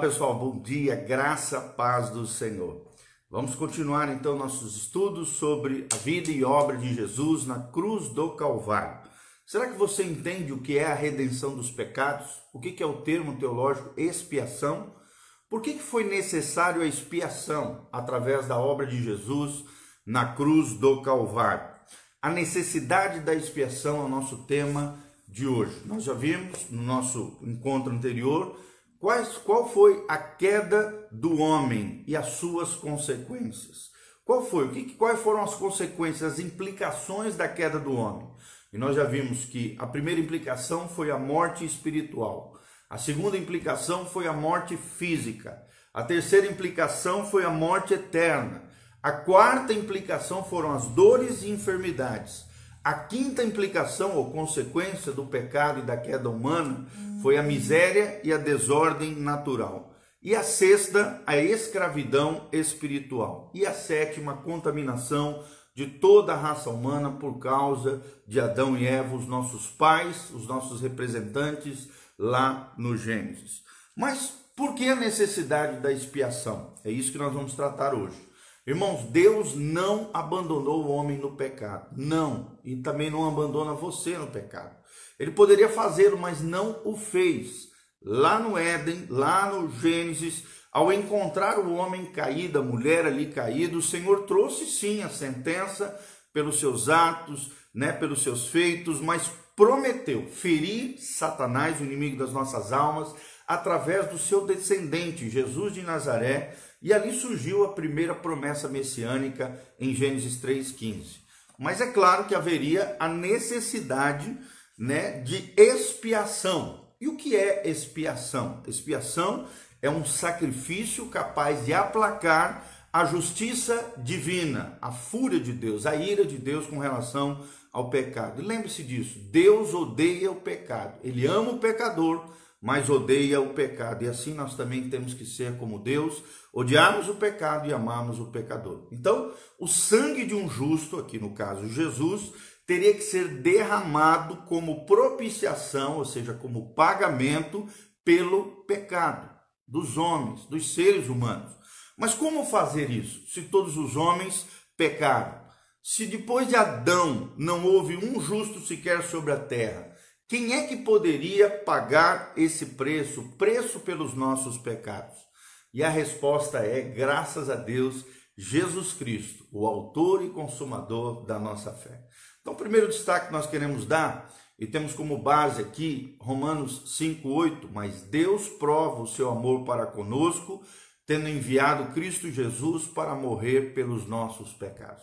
pessoal, bom dia, graça, paz do Senhor. Vamos continuar então nossos estudos sobre a vida e obra de Jesus na cruz do Calvário. Será que você entende o que é a redenção dos pecados? O que é o termo teológico expiação? Por que foi necessário a expiação através da obra de Jesus na cruz do Calvário? A necessidade da expiação é o nosso tema de hoje. Nós já vimos no nosso encontro anterior Quais, qual foi a queda do homem e as suas consequências? Qual foi? O que, quais foram as consequências, as implicações da queda do homem? E nós já vimos que a primeira implicação foi a morte espiritual. A segunda implicação foi a morte física. A terceira implicação foi a morte eterna. A quarta implicação foram as dores e enfermidades. A quinta implicação ou consequência do pecado e da queda humana foi a miséria e a desordem natural. E a sexta, a escravidão espiritual. E a sétima, a contaminação de toda a raça humana por causa de Adão e Eva, os nossos pais, os nossos representantes lá no Gênesis. Mas por que a necessidade da expiação? É isso que nós vamos tratar hoje. Irmãos, Deus não abandonou o homem no pecado. Não. E também não abandona você no pecado. Ele poderia fazê-lo, mas não o fez. Lá no Éden, lá no Gênesis, ao encontrar o homem caído, a mulher ali caída, o Senhor trouxe sim a sentença pelos seus atos, né, pelos seus feitos, mas prometeu ferir Satanás, o inimigo das nossas almas, através do seu descendente, Jesus de Nazaré, e ali surgiu a primeira promessa messiânica em Gênesis 3,15. Mas é claro que haveria a necessidade né, de expiação. E o que é expiação? Expiação é um sacrifício capaz de aplacar a justiça divina, a fúria de Deus, a ira de Deus com relação ao pecado. Lembre-se disso: Deus odeia o pecado, ele ama o pecador, mas odeia o pecado. E assim nós também temos que ser como Deus, odiarmos o pecado e amarmos o pecador. Então, o sangue de um justo, aqui no caso Jesus, teria que ser derramado como propiciação, ou seja, como pagamento pelo pecado dos homens, dos seres humanos. Mas como fazer isso? Se todos os homens pecaram, se depois de Adão não houve um justo sequer sobre a terra, quem é que poderia pagar esse preço, preço pelos nossos pecados? E a resposta é: graças a Deus, Jesus Cristo, o autor e consumador da nossa fé. Então, o primeiro destaque que nós queremos dar, e temos como base aqui Romanos 5,8, mas Deus prova o seu amor para conosco, tendo enviado Cristo Jesus para morrer pelos nossos pecados.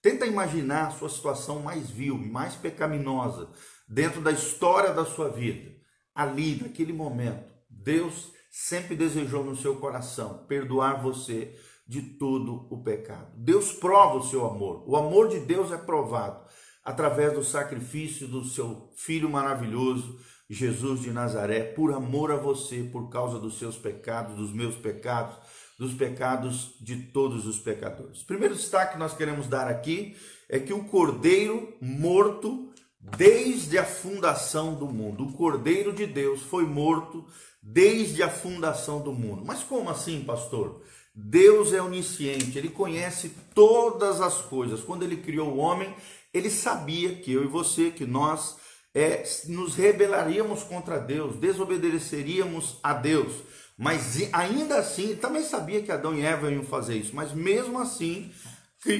Tenta imaginar a sua situação mais vil, mais pecaminosa, dentro da história da sua vida, ali, naquele momento, Deus sempre desejou no seu coração perdoar você de todo o pecado. Deus prova o seu amor. O amor de Deus é provado através do sacrifício do seu filho maravilhoso, Jesus de Nazaré, por amor a você, por causa dos seus pecados, dos meus pecados, dos pecados de todos os pecadores. Primeiro destaque que nós queremos dar aqui é que o cordeiro morto desde a fundação do mundo. O Cordeiro de Deus foi morto desde a fundação do mundo. Mas como assim, pastor? Deus é onisciente, ele conhece todas as coisas. Quando ele criou o homem, ele sabia que eu e você, que nós é, nos rebelaríamos contra Deus, desobedeceríamos a Deus. Mas ainda assim, também sabia que Adão e Eva iam fazer isso, mas mesmo assim,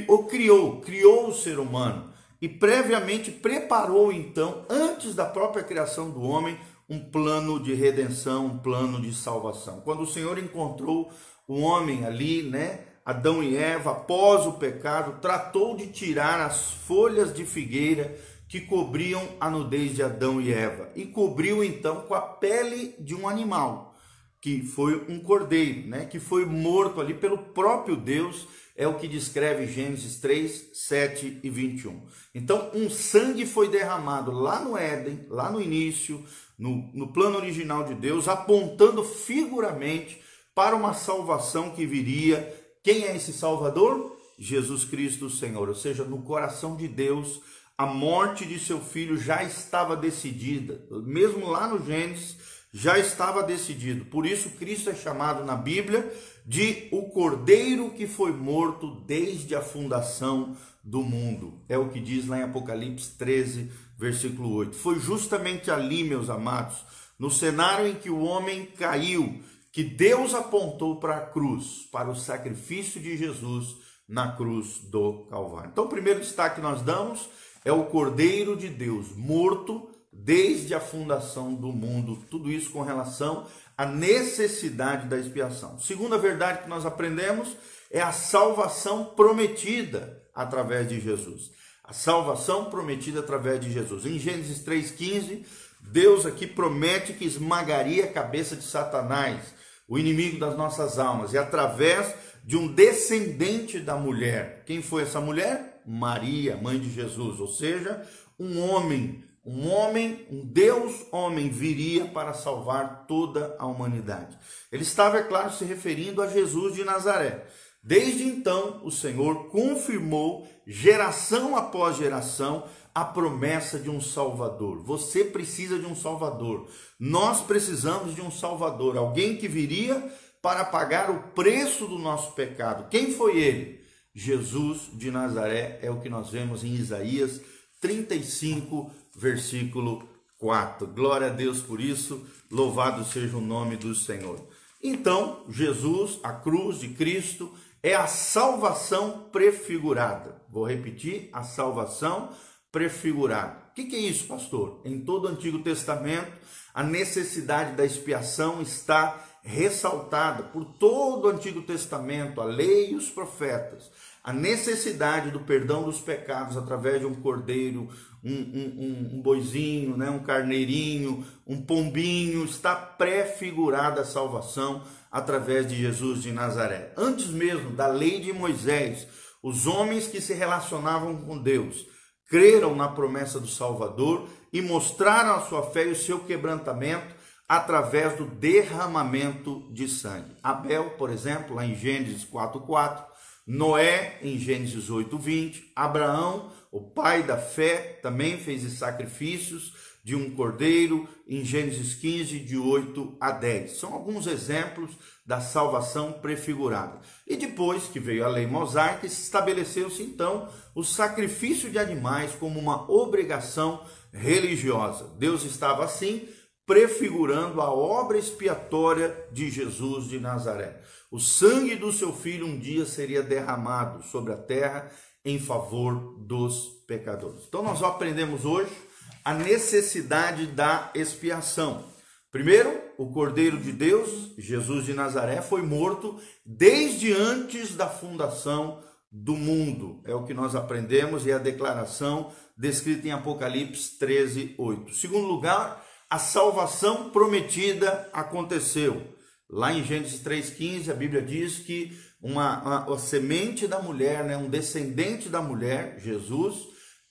o criou, criou o ser humano e previamente preparou então, antes da própria criação do homem, um plano de redenção, um plano de salvação. Quando o Senhor encontrou o homem ali, né, Adão e Eva, após o pecado, tratou de tirar as folhas de figueira que cobriam a nudez de Adão e Eva e cobriu então com a pele de um animal, que foi um cordeiro, né, que foi morto ali pelo próprio Deus é o que descreve Gênesis 3, 7 e 21. Então, um sangue foi derramado lá no Éden, lá no início, no, no plano original de Deus, apontando figuramente para uma salvação que viria. Quem é esse Salvador? Jesus Cristo, Senhor. Ou seja, no coração de Deus, a morte de seu filho já estava decidida. Mesmo lá no Gênesis, já estava decidido. Por isso, Cristo é chamado na Bíblia de o cordeiro que foi morto desde a fundação do mundo. É o que diz lá em Apocalipse 13, versículo 8. Foi justamente ali, meus amados, no cenário em que o homem caiu, que Deus apontou para a cruz, para o sacrifício de Jesus na cruz do Calvário. Então, o primeiro destaque que nós damos é o Cordeiro de Deus, morto desde a fundação do mundo. Tudo isso com relação à necessidade da expiação. Segunda verdade que nós aprendemos é a salvação prometida através de Jesus. A salvação prometida através de Jesus. Em Gênesis 3,15, Deus aqui promete que esmagaria a cabeça de Satanás, o inimigo das nossas almas, e através de um descendente da mulher. Quem foi essa mulher? Maria, mãe de Jesus, ou seja, um homem, um homem, um Deus homem viria para salvar toda a humanidade. Ele estava, é claro, se referindo a Jesus de Nazaré. Desde então, o Senhor confirmou, geração após geração, a promessa de um Salvador. Você precisa de um Salvador. Nós precisamos de um Salvador, alguém que viria para pagar o preço do nosso pecado. Quem foi ele? Jesus de Nazaré, é o que nós vemos em Isaías 35, versículo 4. Glória a Deus por isso, louvado seja o nome do Senhor. Então, Jesus, a cruz de Cristo, é a salvação prefigurada. Vou repetir: a salvação prefigurada. O que é isso, pastor? Em todo o Antigo Testamento, a necessidade da expiação está ressaltada por todo o Antigo Testamento, a lei e os profetas. A necessidade do perdão dos pecados através de um cordeiro, um, um, um, boizinho, né, um carneirinho, um pombinho, está prefigurada a salvação através de Jesus de Nazaré. Antes mesmo da lei de Moisés, os homens que se relacionavam com Deus creram na promessa do Salvador e mostraram a sua fé e o seu quebrantamento através do derramamento de sangue. Abel, por exemplo, lá em Gênesis 4:4, Noé em Gênesis 8:20, Abraão, o pai da fé, também fez sacrifícios de um cordeiro em Gênesis 15 de 8 a 10. São alguns exemplos da salvação prefigurada. E depois que veio a lei mosaica, estabeleceu-se então o sacrifício de animais como uma obrigação religiosa. Deus estava assim prefigurando a obra expiatória de Jesus de Nazaré. O sangue do seu filho um dia seria derramado sobre a terra em favor dos pecadores. Então nós aprendemos hoje a necessidade da expiação. Primeiro, o Cordeiro de Deus, Jesus de Nazaré, foi morto desde antes da fundação do mundo. É o que nós aprendemos e é a declaração descrita em Apocalipse 13, 8. Segundo lugar, a salvação prometida aconteceu. Lá em Gênesis 3,15, a Bíblia diz que uma, uma, semente da mulher, né, um descendente da mulher, Jesus,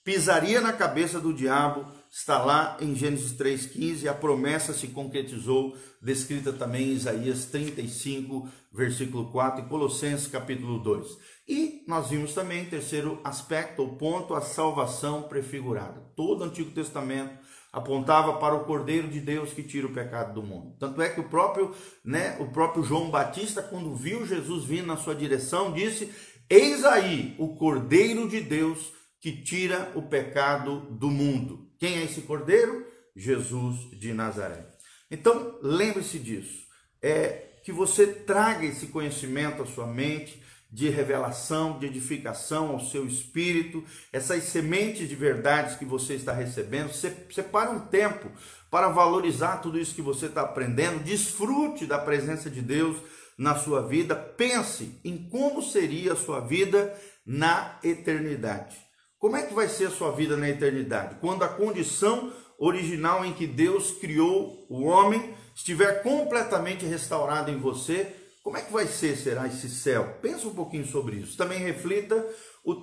pisaria na cabeça do diabo. Está lá em Gênesis 3,15, a promessa se concretizou, descrita também em Isaías 35, versículo 4, e Colossenses capítulo 2. E nós vimos também, terceiro aspecto, o ponto, a salvação prefigurada. Todo o Antigo Testamento apontava para o Cordeiro de Deus que tira o pecado do mundo. Tanto é que o próprio, né, o próprio João Batista, quando viu Jesus vindo na sua direção, disse: Eis aí o Cordeiro de Deus que tira o pecado do mundo. Quem é esse Cordeiro? Jesus de Nazaré. Então, lembre-se disso. É que você traga esse conhecimento à sua mente, de revelação, de edificação ao seu espírito, essas sementes de verdades que você está recebendo. Separe um tempo para valorizar tudo isso que você está aprendendo, desfrute da presença de Deus na sua vida, pense em como seria a sua vida na eternidade. Como é que vai ser a sua vida na eternidade? Quando a condição original em que Deus criou o homem estiver completamente restaurada em você, como é que vai ser, será esse céu? Pensa um pouquinho sobre isso. Também reflita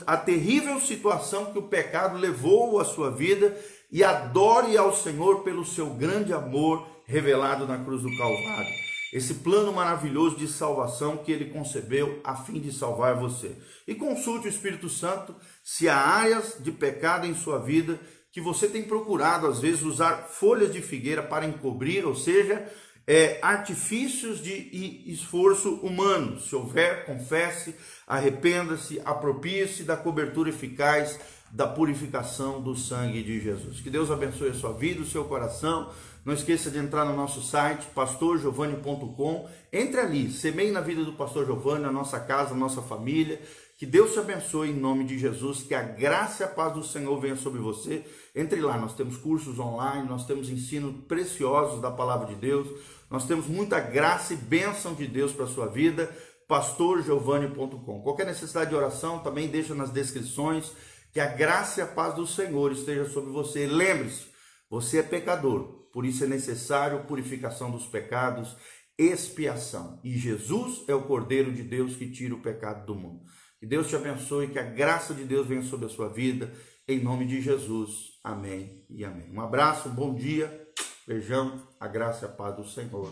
a terrível situação que o pecado levou à sua vida e adore ao Senhor pelo seu grande amor revelado na cruz do Calvário. Esse plano maravilhoso de salvação que ele concebeu a fim de salvar você. E consulte o Espírito Santo se há áreas de pecado em sua vida que você tem procurado, às vezes, usar folhas de figueira para encobrir, ou seja, é, artifícios de esforço humano. Se houver, confesse, arrependa-se, apropie-se da cobertura eficaz da purificação do sangue de Jesus. Que Deus abençoe a sua vida, o seu coração. Não esqueça de entrar no nosso site, pastorgiovanni.com. Entre ali, semeie na vida do pastor Giovanni, na nossa casa, na nossa família. Que Deus te abençoe em nome de Jesus, que a graça e a paz do Senhor venha sobre você. Entre lá, nós temos cursos online, nós temos ensinos preciosos da palavra de Deus, nós temos muita graça e bênção de Deus para a sua vida. pastorgiovanni.com. Qualquer necessidade de oração, também deixa nas descrições. Que a graça e a paz do Senhor esteja sobre você. Lembre-se, você é pecador, por isso é necessário purificação dos pecados, expiação. E Jesus é o Cordeiro de Deus que tira o pecado do mundo. Que Deus te abençoe, que a graça de Deus venha sobre a sua vida, em nome de Jesus. Amém e amém. Um abraço, bom dia, beijão, a graça e a paz do Senhor.